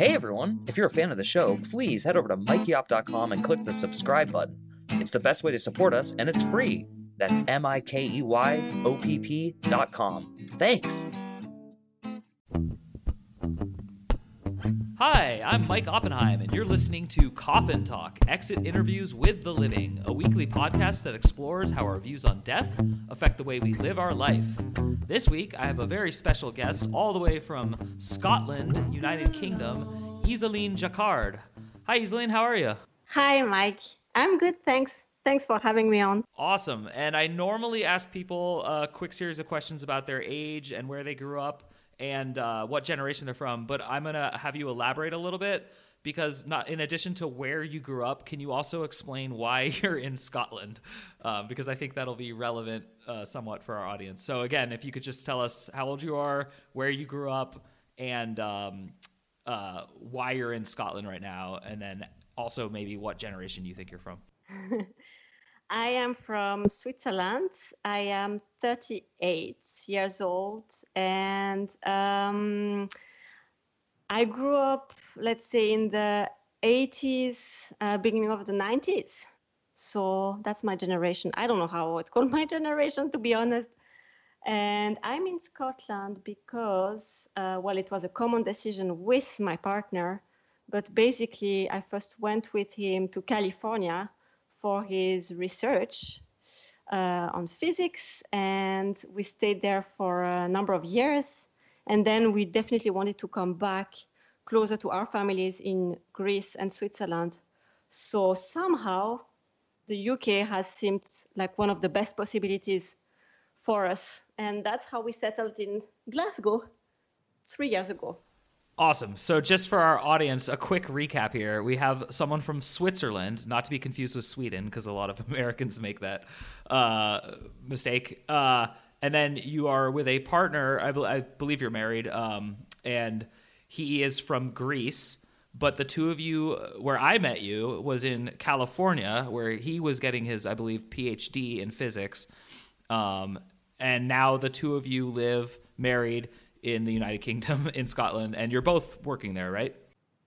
Hey everyone! If you're a fan of the show, please head over to mikeyopp.com and click the subscribe button. It's the best way to support us, and it's free. That's M I K E Y O P P.com. Thanks! Hi, I'm Mike Oppenheim, and you're listening to Coffin Talk Exit Interviews with the Living, a weekly podcast that explores how our views on death affect the way we live our life. This week, I have a very special guest all the way from Scotland, United Kingdom, Isaline Jaccard. Hi, Isaline, how are you? Hi, Mike. I'm good, thanks. Thanks for having me on. Awesome. And I normally ask people a quick series of questions about their age and where they grew up and uh, what generation they're from. But I'm gonna have you elaborate a little bit because not in addition to where you grew up, can you also explain why you're in Scotland? Um, because I think that'll be relevant uh, somewhat for our audience. So again, if you could just tell us how old you are, where you grew up, and um, uh, why you're in Scotland right now, and then also maybe what generation you think you're from. I am from Switzerland. I am 38 years old, and um, I grew up, let's say, in the 80s, uh, beginning of the 90s. So that's my generation. I don't know how I would call my generation, to be honest. And I'm in Scotland because, uh, well, it was a common decision with my partner. But basically, I first went with him to California for his research uh, on physics, and we stayed there for a number of years. And then we definitely wanted to come back closer to our families in Greece and Switzerland. So somehow, the UK has seemed like one of the best possibilities for us. And that's how we settled in Glasgow three years ago. Awesome. So, just for our audience, a quick recap here. We have someone from Switzerland, not to be confused with Sweden, because a lot of Americans make that uh, mistake. Uh, and then you are with a partner, I, be- I believe you're married, um, and he is from Greece. But the two of you, where I met you, was in California, where he was getting his, I believe, PhD in physics. Um, and now the two of you live married in the United Kingdom in Scotland, and you're both working there, right?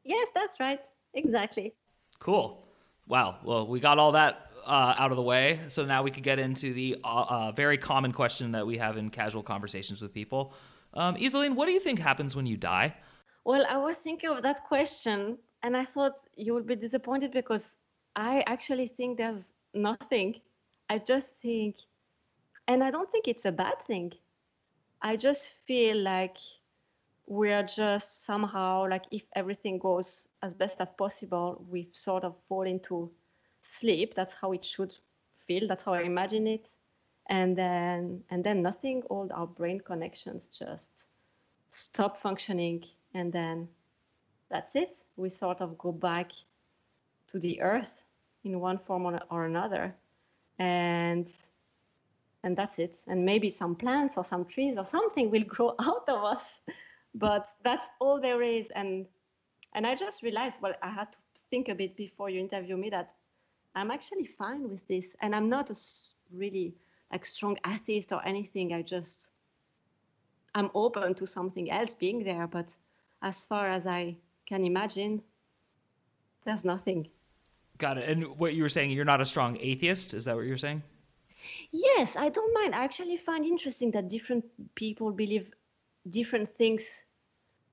Yes, that's right. Exactly. Cool. Wow. Well, we got all that uh, out of the way, so now we could get into the uh, uh, very common question that we have in casual conversations with people. Um, Isaline, what do you think happens when you die? Well, I was thinking of that question, and I thought you would be disappointed because I actually think there's nothing. I just think, and I don't think it's a bad thing. I just feel like we are just somehow like if everything goes as best as possible, we sort of fall into sleep. That's how it should feel. That's how I imagine it. And then and then nothing, all our brain connections just stop functioning and then that's it. We sort of go back to the earth in one form or another. And and that's it. And maybe some plants or some trees or something will grow out of us, but that's all there is. And and I just realized, well, I had to think a bit before you interview me that I'm actually fine with this, and I'm not a really like strong atheist or anything. I just I'm open to something else being there, but as far as I can imagine, there's nothing. Got it. And what you were saying, you're not a strong atheist. Is that what you're saying? Yes, I don't mind. I actually find interesting that different people believe different things.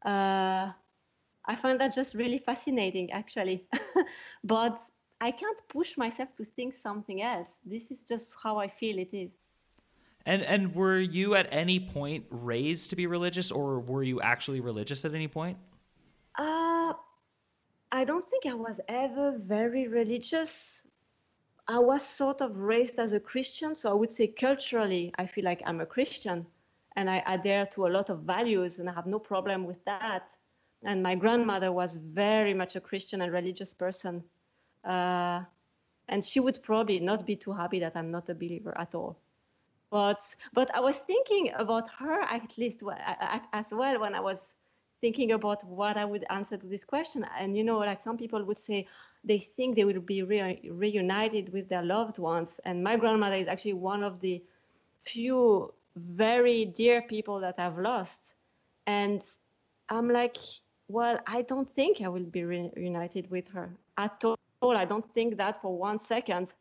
Uh, I find that just really fascinating, actually. but I can't push myself to think something else. This is just how I feel it is. And and were you at any point raised to be religious, or were you actually religious at any point? Uh, I don't think I was ever very religious. I was sort of raised as a Christian, so I would say culturally, I feel like I'm a Christian and I adhere to a lot of values and I have no problem with that. And my grandmother was very much a Christian and religious person. Uh, and she would probably not be too happy that I'm not a believer at all. But but I was thinking about her at least as well when I was thinking about what I would answer to this question. And you know, like some people would say, they think they will be re- reunited with their loved ones. And my grandmother is actually one of the few very dear people that I've lost. And I'm like, well, I don't think I will be reunited with her at all. I don't think that for one second.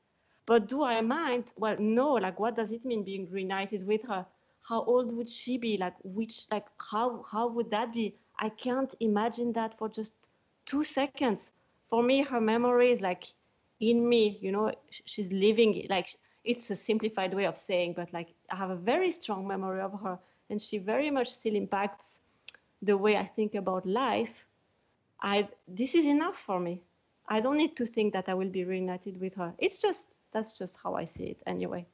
But do I mind? Well, no. Like, what does it mean being reunited with her? How old would she be? Like, which, like, how how would that be? I can't imagine that for just two seconds. For me, her memory is like in me. You know, she's living. It like, it's a simplified way of saying, but like, I have a very strong memory of her, and she very much still impacts the way I think about life, I this is enough for me. I don't need to think that I will be reunited with her. It's just that's just how I see it anyway.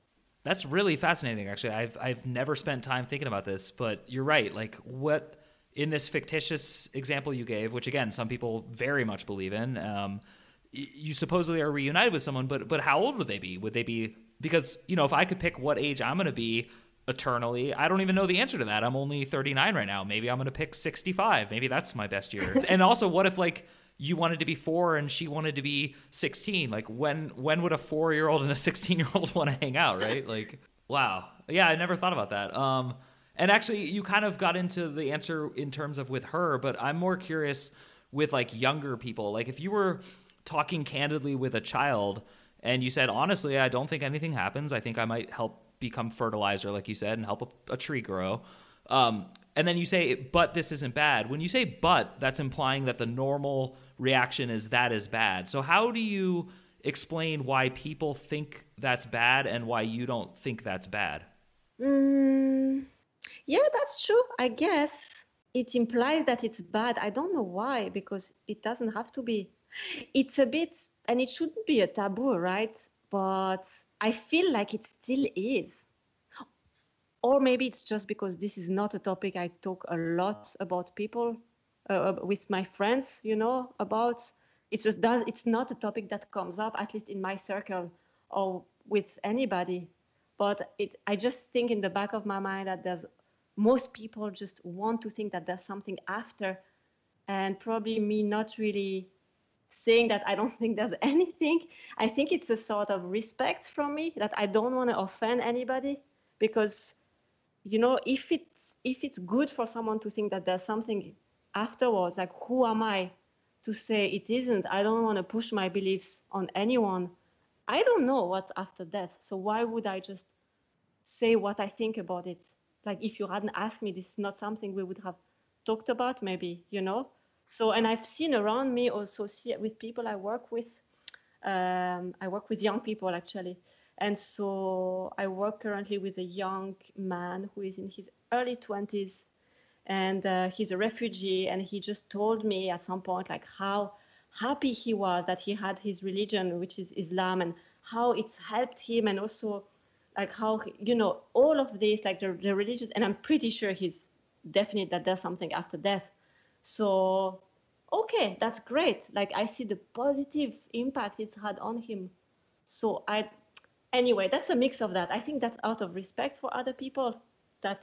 That's really fascinating actually. I've I've never spent time thinking about this, but you're right. Like what in this fictitious example you gave, which again some people very much believe in, um, you supposedly are reunited with someone, but but how old would they be? Would they be because you know if I could pick what age I'm going to be, eternally. I don't even know the answer to that. I'm only 39 right now. Maybe I'm going to pick 65. Maybe that's my best year. and also, what if like you wanted to be four and she wanted to be 16? Like when when would a four year old and a 16 year old want to hang out? Right? Like wow. Yeah, I never thought about that. Um, and actually, you kind of got into the answer in terms of with her, but I'm more curious with like younger people. Like if you were talking candidly with a child and you said honestly, I don't think anything happens. I think I might help become fertilizer, like you said, and help a, a tree grow. Um, and then you say, but this isn't bad. When you say but, that's implying that the normal reaction is that is bad. So how do you explain why people think that's bad and why you don't think that's bad? Mm, yeah, that's true. I guess it implies that it's bad. I don't know why, because it doesn't have to be. It's a bit, and it shouldn't be a taboo, right? But I feel like it still is. Or maybe it's just because this is not a topic I talk a lot about people uh, with my friends, you know, about. It just does. It's not a topic that comes up, at least in my circle or with anybody. But it, I just think in the back of my mind that there's most people just want to think that there's something after, and probably me not really saying that I don't think there's anything. I think it's a sort of respect from me that I don't want to offend anybody because you know if it's if it's good for someone to think that there's something afterwards like who am I to say it isn't? I don't want to push my beliefs on anyone. I don't know what's after death. So why would I just say what I think about it? Like if you hadn't asked me, this is not something we would have talked about, maybe, you know? So, and I've seen around me also see with people I work with. Um, I work with young people actually, and so I work currently with a young man who is in his early 20s, and uh, he's a refugee. And he just told me at some point like how happy he was that he had his religion, which is Islam, and how it's helped him, and also like how you know all of this, like the, the religious. And I'm pretty sure he's definite that there's something after death so, okay, that's great. Like I see the positive impact it's had on him. So I, anyway, that's a mix of that. I think that's out of respect for other people that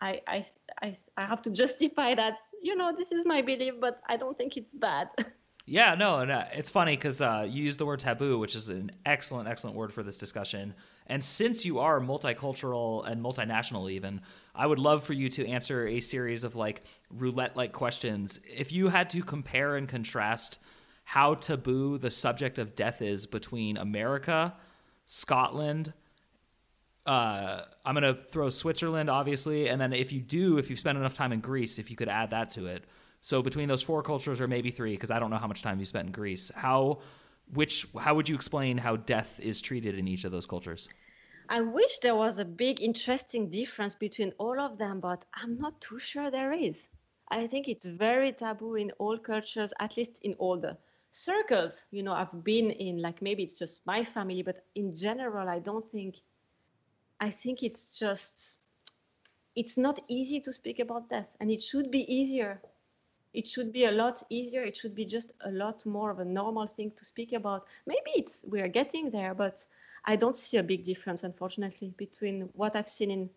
I I I, I have to justify that. You know, this is my belief, but I don't think it's bad. Yeah, no, no. It's funny because uh, you use the word taboo, which is an excellent, excellent word for this discussion. And since you are multicultural and multinational, even, I would love for you to answer a series of like roulette like questions. If you had to compare and contrast how taboo the subject of death is between America, Scotland, uh, I'm going to throw Switzerland, obviously. And then if you do, if you've spent enough time in Greece, if you could add that to it so between those four cultures, or maybe three, because I don't know how much time you spent in Greece, how which how would you explain how death is treated in each of those cultures? I wish there was a big interesting difference between all of them, but I'm not too sure there is. I think it's very taboo in all cultures, at least in all the circles, you know, I've been in, like maybe it's just my family, but in general, I don't think, I think it's just, it's not easy to speak about death and it should be easier it should be a lot easier. It should be just a lot more of a normal thing to speak about. Maybe it's we're getting there, but I don't see a big difference, unfortunately, between what I've seen in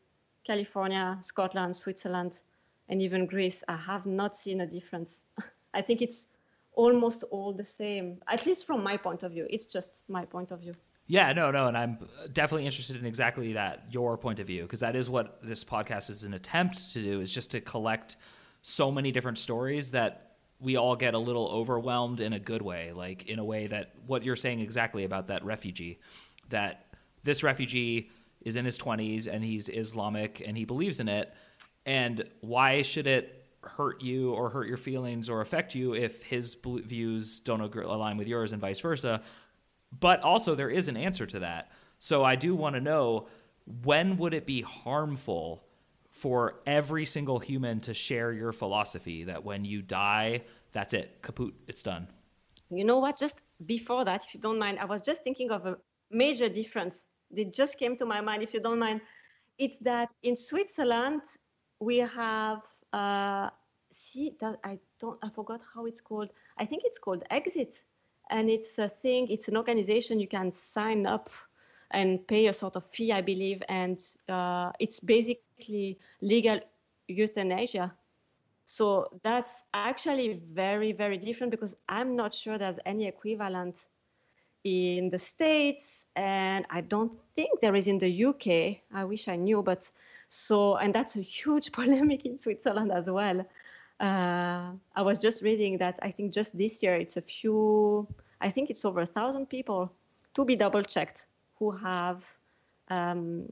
California, Scotland, Switzerland, and even Greece. I have not seen a difference. I think it's almost all the same, at least from my point of view. It's just my point of view. Yeah, no, no, and I'm definitely interested in exactly that your point of view because that is what this podcast is an attempt to do is just to collect so many different stories that we all get a little overwhelmed in a good way, like in a way that what you're saying exactly about that refugee, that this refugee is in his 20s and he's Islamic and he believes in it. And why should it hurt you or hurt your feelings or affect you if his views don't align with yours and vice versa? But also, there is an answer to that. So I do want to know when would it be harmful for every single human to share your philosophy that when you die, that's it, kaput, it's done? You know what? Just before that, if you don't mind, I was just thinking of a major difference that just came to my mind, if you don't mind. It's that in Switzerland, we have uh, see that I don't I forgot how it's called. I think it's called Exit, and it's a thing. It's an organization you can sign up and pay a sort of fee, I believe, and uh, it's basically legal euthanasia. So that's actually very very different because I'm not sure there's any equivalent in the states and i don't think there is in the uk i wish i knew but so and that's a huge polemic in switzerland as well. Uh, i was just reading that i think just this year it's a few i think it's over a thousand people to be double checked who have um,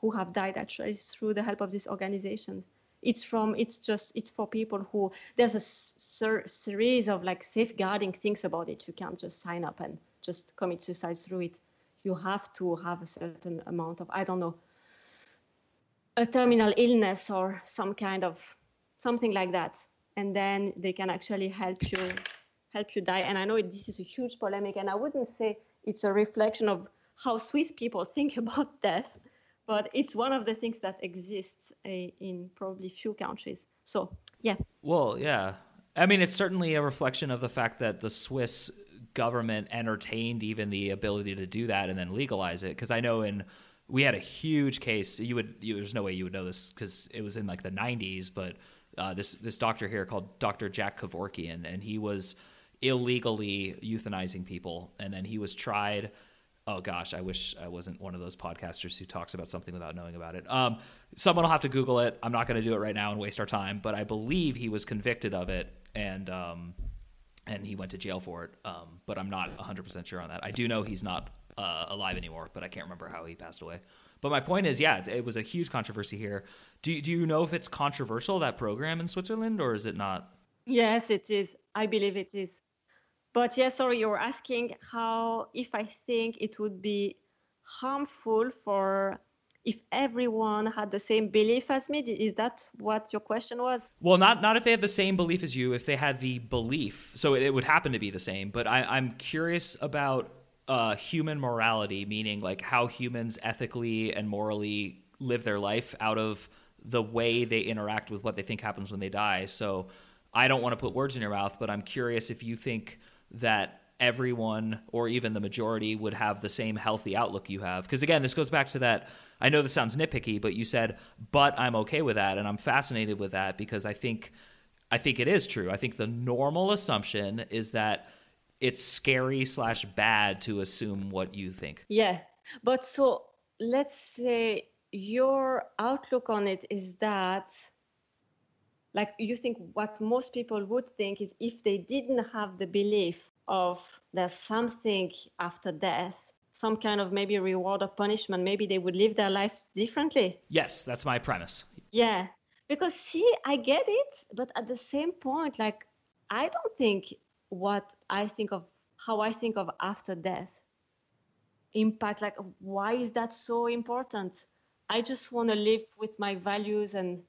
who have died actually through the help of this organization it's from it's just it's for people who there's a ser- series of like safeguarding things about it you can't just sign up and just commit suicide through it. You have to have a certain amount of, I don't know, a terminal illness or some kind of something like that. And then they can actually help you help you die. And I know this is a huge polemic, and I wouldn't say it's a reflection of how Swiss people think about death, but it's one of the things that exists uh, in probably few countries. So yeah. Well, yeah. I mean, it's certainly a reflection of the fact that the Swiss government entertained even the ability to do that and then legalize it because I know in we had a huge case you would you, there's no way you would know this because it was in like the 90s but uh, this this doctor here called Dr. Jack Kevorkian and he was illegally euthanizing people and then he was tried oh gosh i wish i wasn't one of those podcasters who talks about something without knowing about it um, someone will have to google it i'm not going to do it right now and waste our time but i believe he was convicted of it and um, and he went to jail for it. Um, but I'm not 100% sure on that. I do know he's not uh, alive anymore, but I can't remember how he passed away. But my point is, yeah, it was a huge controversy here. Do, do you know if it's controversial, that program in Switzerland, or is it not? Yes, it is. I believe it is. But yeah, sorry, you were asking how, if I think it would be harmful for if everyone had the same belief as me? Is that what your question was? Well not not if they had the same belief as you if they had the belief. So it, it would happen to be the same but I, am curious about uh, human morality meaning like how humans ethically and morally live their life out of the way they interact with what they think happens when they die. So i don't want to put words in your mouth but i'm curious if you think that everyone or even the majority would have the same healthy outlook you have because again this goes back to that I know this sounds nitpicky, but you said, but I'm okay with that. And I'm fascinated with that because I think I think it is true. I think the normal assumption is that it's scary slash bad to assume what you think. Yeah. But so let's say your outlook on it is that like you think what most people would think is if they didn't have the belief of there's something after death some kind of maybe reward or punishment, maybe they would live their lives differently. Yes, that's my premise. Yeah. Because see, I get it, but at the same point, like I don't think what I think of how I think of after death impact like why is that so important? I just want to live with my values and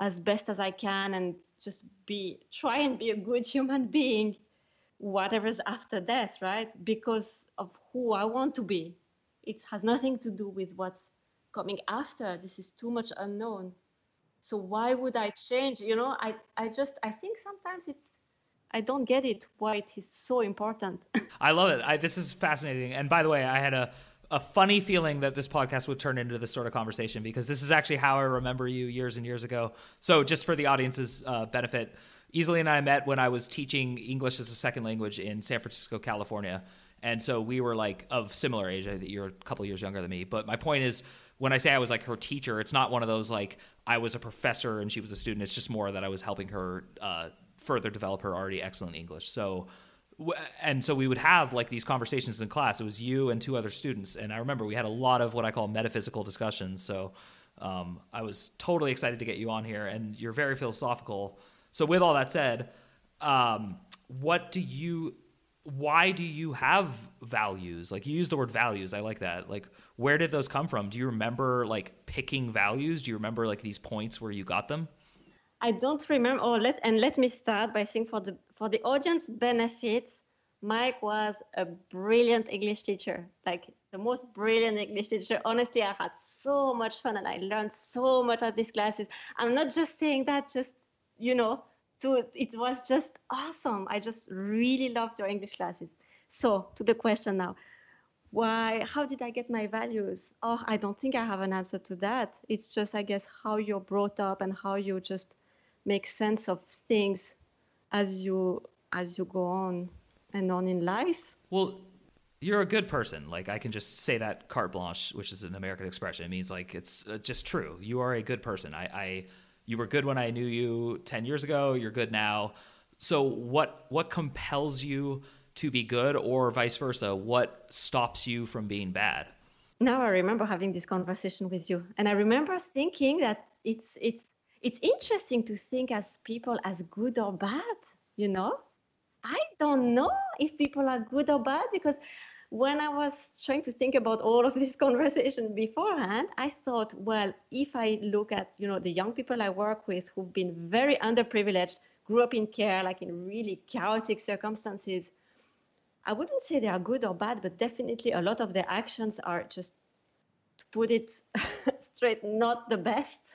as best as I can and just be try and be a good human being whatever's after death, right? Because of who I want to be. It has nothing to do with what's coming after. This is too much unknown. So why would I change? You know, I, I just I think sometimes it's I don't get it why it is so important. I love it. I, this is fascinating. And by the way, I had a a funny feeling that this podcast would turn into this sort of conversation because this is actually how I remember you years and years ago. So just for the audience's uh, benefit, Isaline and I met when I was teaching English as a second language in San Francisco, California. And so we were like of similar age. That you're a couple years younger than me. But my point is, when I say I was like her teacher, it's not one of those like I was a professor and she was a student. It's just more that I was helping her uh, further develop her already excellent English. So, and so we would have like these conversations in class. It was you and two other students, and I remember we had a lot of what I call metaphysical discussions. So, um, I was totally excited to get you on here, and you're very philosophical. So, with all that said, um, what do you why do you have values? Like you use the word values. I like that. Like where did those come from? Do you remember like picking values? Do you remember like these points where you got them? I don't remember. Oh let and let me start by saying for the for the audience benefits mike was a brilliant english teacher like the most brilliant english teacher honestly i had so much fun and i learned so much at these classes i'm not just saying that just you know so it was just awesome. I just really loved your English classes. So to the question now, why? How did I get my values? Oh, I don't think I have an answer to that. It's just, I guess, how you're brought up and how you just make sense of things as you as you go on and on in life. Well, you're a good person. Like I can just say that carte blanche, which is an American expression. It means like it's uh, just true. You are a good person. I, I you were good when I knew you 10 years ago, you're good now. So what what compels you to be good or vice versa? What stops you from being bad? Now I remember having this conversation with you and I remember thinking that it's it's it's interesting to think as people as good or bad, you know? I don't know if people are good or bad because when I was trying to think about all of this conversation beforehand, I thought, well, if I look at you know the young people I work with who've been very underprivileged, grew up in care, like in really chaotic circumstances, I wouldn't say they are good or bad, but definitely a lot of their actions are just, to put it straight, not the best,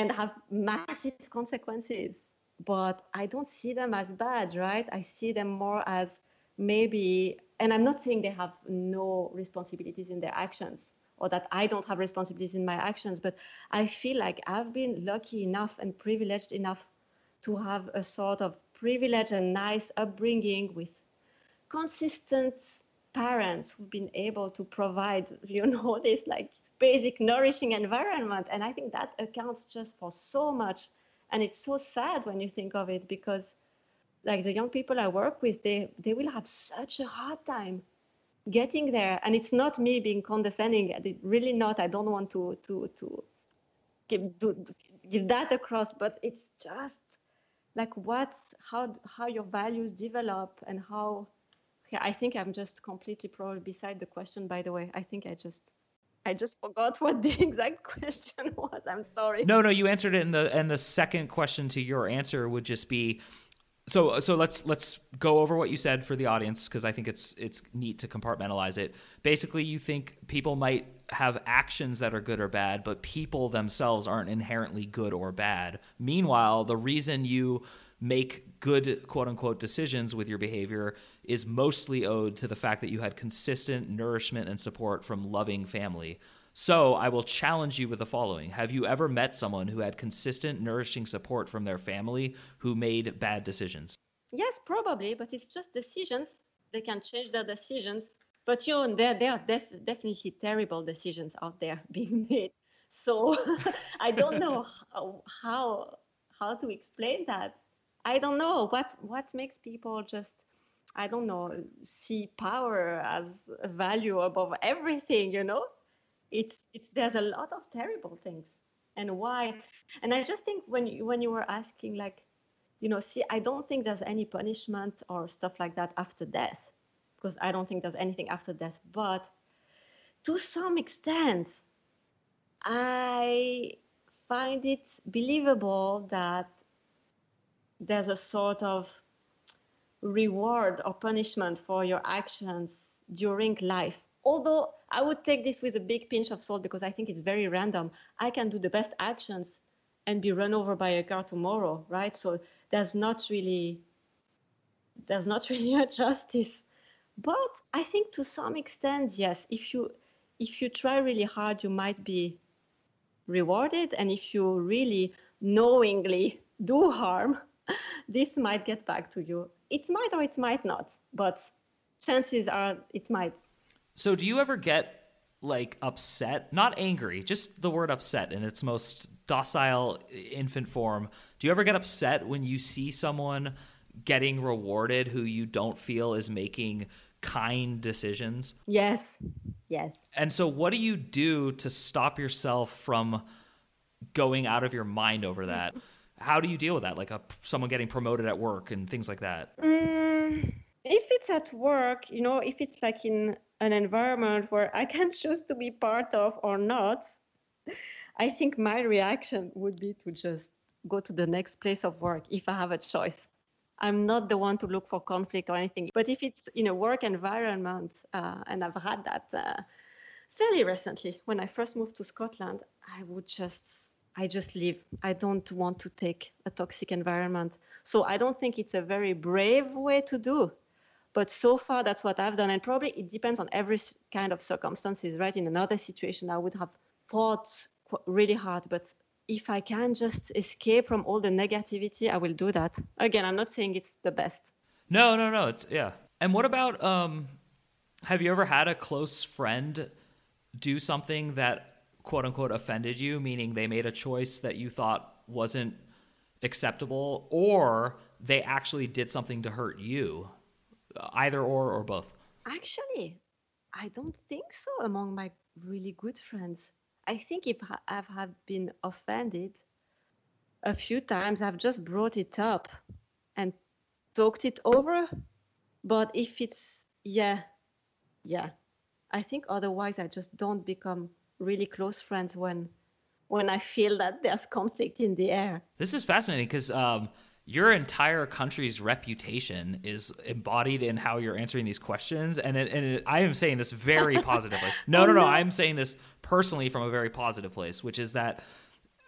and have massive consequences. But I don't see them as bad, right? I see them more as maybe and i'm not saying they have no responsibilities in their actions or that i don't have responsibilities in my actions but i feel like i've been lucky enough and privileged enough to have a sort of privilege and nice upbringing with consistent parents who've been able to provide you know this like basic nourishing environment and i think that accounts just for so much and it's so sad when you think of it because like the young people I work with, they they will have such a hard time getting there. And it's not me being condescending. It really not. I don't want to to to give to, give that across. But it's just like what's how how your values develop and how. Yeah, I think I'm just completely probably beside the question. By the way, I think I just I just forgot what the exact question was. I'm sorry. No, no, you answered it. in the and the second question to your answer would just be so so let's let's go over what you said for the audience because I think it's it's neat to compartmentalize it. Basically, you think people might have actions that are good or bad, but people themselves aren't inherently good or bad. Meanwhile, the reason you make good quote unquote decisions with your behavior is mostly owed to the fact that you had consistent nourishment and support from loving family. So I will challenge you with the following Have you ever met someone who had consistent, nourishing support from their family who made bad decisions? Yes, probably, but it's just decisions. They can change their decisions. But you know, there, there are def- definitely terrible decisions out there being made. So I don't know how, uh, how how to explain that. I don't know what what makes people just I don't know see power as a value above everything. You know, it's it's there's a lot of terrible things. And why? And i just think when you when you were asking like you know see i don't think there's any punishment or stuff like that after death because i don't think there's anything after death. But to some extent i find it believable that there's a sort of reward or punishment for your actions during life although I would take this with a big pinch of salt because I think it's very random. I can do the best actions and be run over by a car tomorrow, right? So there's not really there's not really a justice. But I think to some extent, yes, if you if you try really hard, you might be rewarded. And if you really knowingly do harm, this might get back to you. It might or it might not, but chances are it might. So do you ever get like upset, not angry, just the word upset in its most docile infant form. Do you ever get upset when you see someone getting rewarded who you don't feel is making kind decisions? Yes. Yes. And so what do you do to stop yourself from going out of your mind over that? How do you deal with that? Like a, someone getting promoted at work and things like that? Mm, if it's at work, you know, if it's like in an environment where I can choose to be part of or not, I think my reaction would be to just go to the next place of work if I have a choice. I'm not the one to look for conflict or anything. But if it's in a work environment, uh, and I've had that uh, fairly recently, when I first moved to Scotland, I would just, I just leave. I don't want to take a toxic environment. So I don't think it's a very brave way to do. But so far, that's what I've done. And probably it depends on every kind of circumstances, right? In another situation, I would have fought really hard. But if I can just escape from all the negativity, I will do that. Again, I'm not saying it's the best. No, no, no. It's yeah. And what about um have you ever had a close friend do something that quote unquote offended you, meaning they made a choice that you thought wasn't acceptable or they actually did something to hurt you? Either or or both. Actually, I don't think so among my really good friends. I think if I've have been offended a few times, I've just brought it up and talked it over. But if it's, yeah, yeah, I think otherwise I just don't become really close friends when when I feel that there's conflict in the air. This is fascinating because um, your entire country's reputation is embodied in how you're answering these questions, and it, and it, I am saying this very positively. No, oh, no, no, no, I'm saying this personally from a very positive place, which is that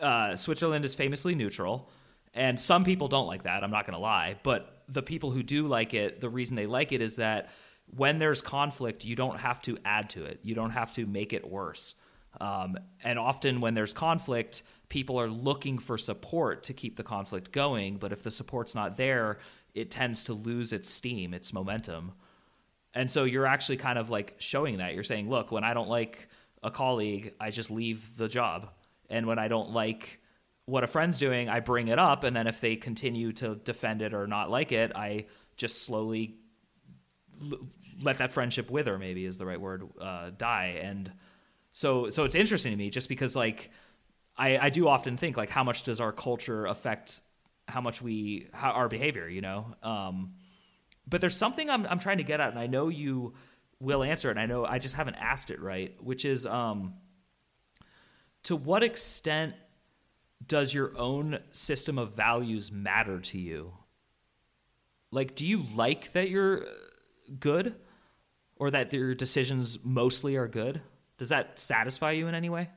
uh, Switzerland is famously neutral, and some people don't like that. I'm not going to lie, but the people who do like it, the reason they like it is that when there's conflict, you don't have to add to it. You don't have to make it worse. Um, and often, when there's conflict, people are looking for support to keep the conflict going. But if the support's not there, it tends to lose its steam, its momentum. And so you're actually kind of like showing that. You're saying, look, when I don't like a colleague, I just leave the job. And when I don't like what a friend's doing, I bring it up. And then if they continue to defend it or not like it, I just slowly l- let that friendship wither, maybe is the right word, uh, die. And so so it's interesting to me just because like I, I do often think like how much does our culture affect how much we how our behavior you know? Um, but there's something I'm, I'm trying to get at and i know you will answer it and i know i just haven't asked it right which is um, to what extent does your own system of values matter to you? Like do you like that you're good or that your decisions mostly are good does that satisfy you in any way?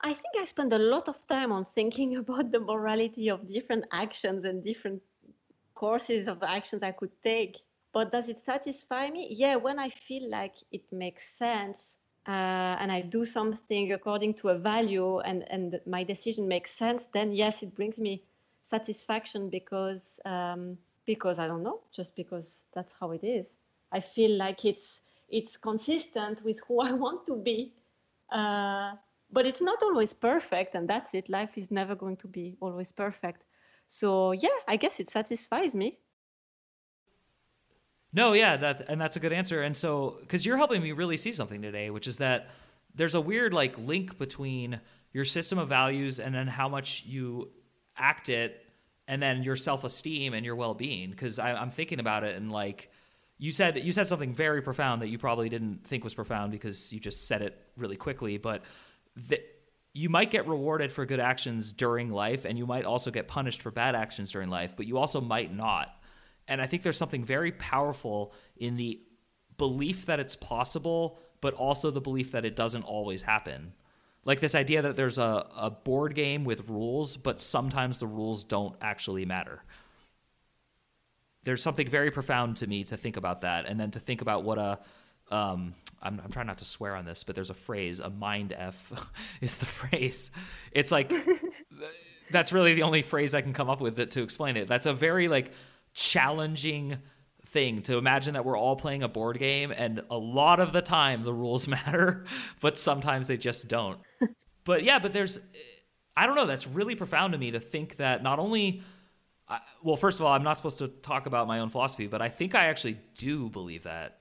I think I spend a lot of time on thinking about the morality of different actions and different courses of actions I could take. But does it satisfy me? Yeah, when I feel like it makes sense uh, and I do something according to a value and, and my decision makes sense, then yes, it brings me satisfaction because um, because I don't know, just because that's how it is. I feel like it's it's consistent with who I want to be. Uh, but it's not always perfect, and that's it. Life is never going to be always perfect. So yeah, I guess it satisfies me. No, yeah, that and that's a good answer. And so, because you're helping me really see something today, which is that there's a weird like link between your system of values and then how much you act it, and then your self esteem and your well being. Because I'm thinking about it and like you said you said something very profound that you probably didn't think was profound because you just said it really quickly but that you might get rewarded for good actions during life and you might also get punished for bad actions during life but you also might not. And i think there's something very powerful in the belief that it's possible but also the belief that it doesn't always happen. Like this idea that there's a, a board game with rules but sometimes the rules don't actually matter there's something very profound to me to think about that, and then to think about what a um, I'm, I'm trying not to swear on this, but there's a phrase, a mind f is the phrase. It's like that's really the only phrase I can come up with to explain it. That's a very like challenging thing to imagine that we're all playing a board game and a lot of the time the rules matter, but sometimes they just don't. but yeah, but there's I don't know, that's really profound to me to think that not only well, first of all, I'm not supposed to talk about my own philosophy, but I think I actually do believe that.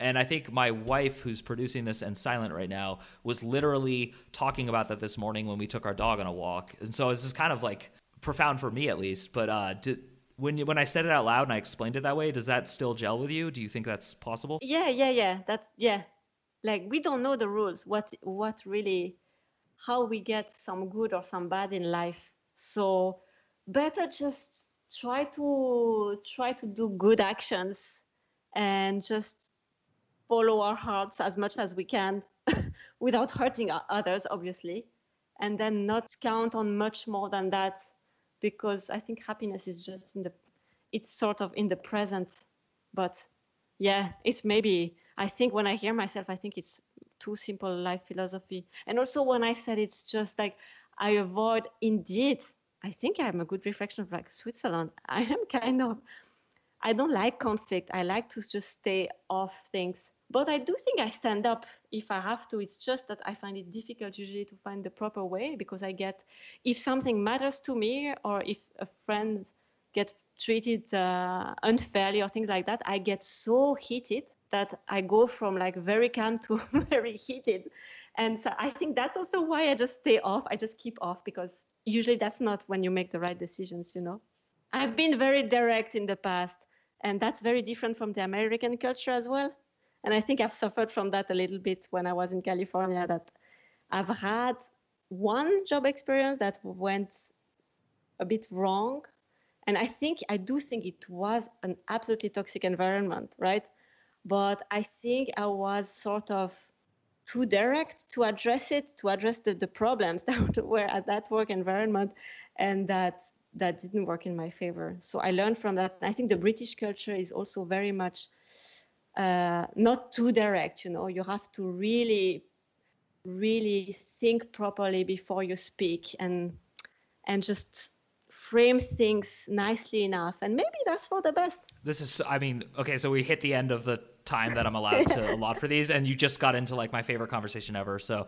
And I think my wife, who's producing this and silent right now, was literally talking about that this morning when we took our dog on a walk. And so this is kind of like profound for me, at least. But uh, when you, when I said it out loud and I explained it that way, does that still gel with you? Do you think that's possible? Yeah, yeah, yeah. That's yeah. Like we don't know the rules. What what really, how we get some good or some bad in life. So better just try to try to do good actions and just follow our hearts as much as we can without hurting others obviously and then not count on much more than that because i think happiness is just in the it's sort of in the present. But yeah it's maybe i think when i hear myself i think it's too simple life philosophy. And also when i said it's just like i avoid indeed I think I'm a good reflection of like Switzerland. I am kind of, I don't like conflict. I like to just stay off things. But I do think I stand up if I have to. It's just that I find it difficult usually to find the proper way because I get, if something matters to me or if a friend gets treated uh, unfairly or things like that, I get so heated that I go from like very calm to very heated. And so I think that's also why I just stay off. I just keep off because usually that's not when you make the right decisions you know. I've been very direct in the past and that's very different from the american culture as well. And i think i've suffered from that a little bit when i was in california that i've had one job experience that went a bit wrong. And i think i do think it was an absolutely toxic environment right? But i think i was sort of too direct to address it, to address the, the problems that were at that work environment, and that that didn't work in my favor. So I learned from that. I think the British culture is also very much uh, not too direct. You know, you have to really, really think properly before you speak, and and just frame things nicely enough. And maybe that's for the best. This is, I mean, okay, so we hit the end of the time that I'm allowed to allot for these, and you just got into like my favorite conversation ever. So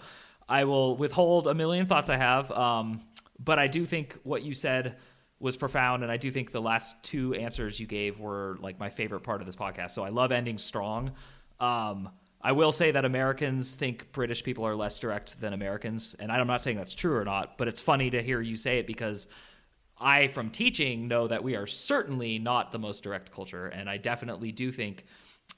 I will withhold a million thoughts I have, um, but I do think what you said was profound, and I do think the last two answers you gave were like my favorite part of this podcast. So I love ending strong. Um, I will say that Americans think British people are less direct than Americans, and I'm not saying that's true or not, but it's funny to hear you say it because I, from teaching, know that we are certainly not the most direct culture, and I definitely do think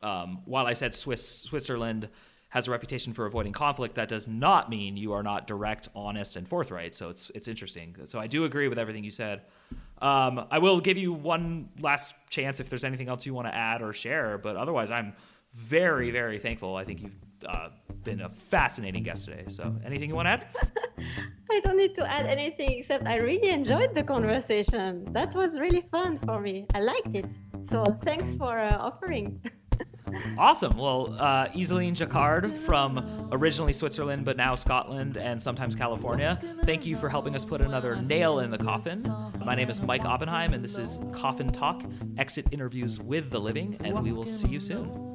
um, while I said Swiss Switzerland has a reputation for avoiding conflict, that does not mean you are not direct, honest, and forthright. So it's it's interesting. So I do agree with everything you said. Um, I will give you one last chance if there's anything else you want to add or share. But otherwise, I'm very very thankful. I think you've uh, been a fascinating guest today. So anything you want to add? I don't need to add anything except I really enjoyed the conversation. That was really fun for me. I liked it. So thanks for uh, offering. Awesome. Well, uh, Isaline Jaccard from originally Switzerland, but now Scotland and sometimes California, thank you for helping us put another nail in the coffin. My name is Mike Oppenheim, and this is Coffin Talk Exit Interviews with the Living, and we will see you soon.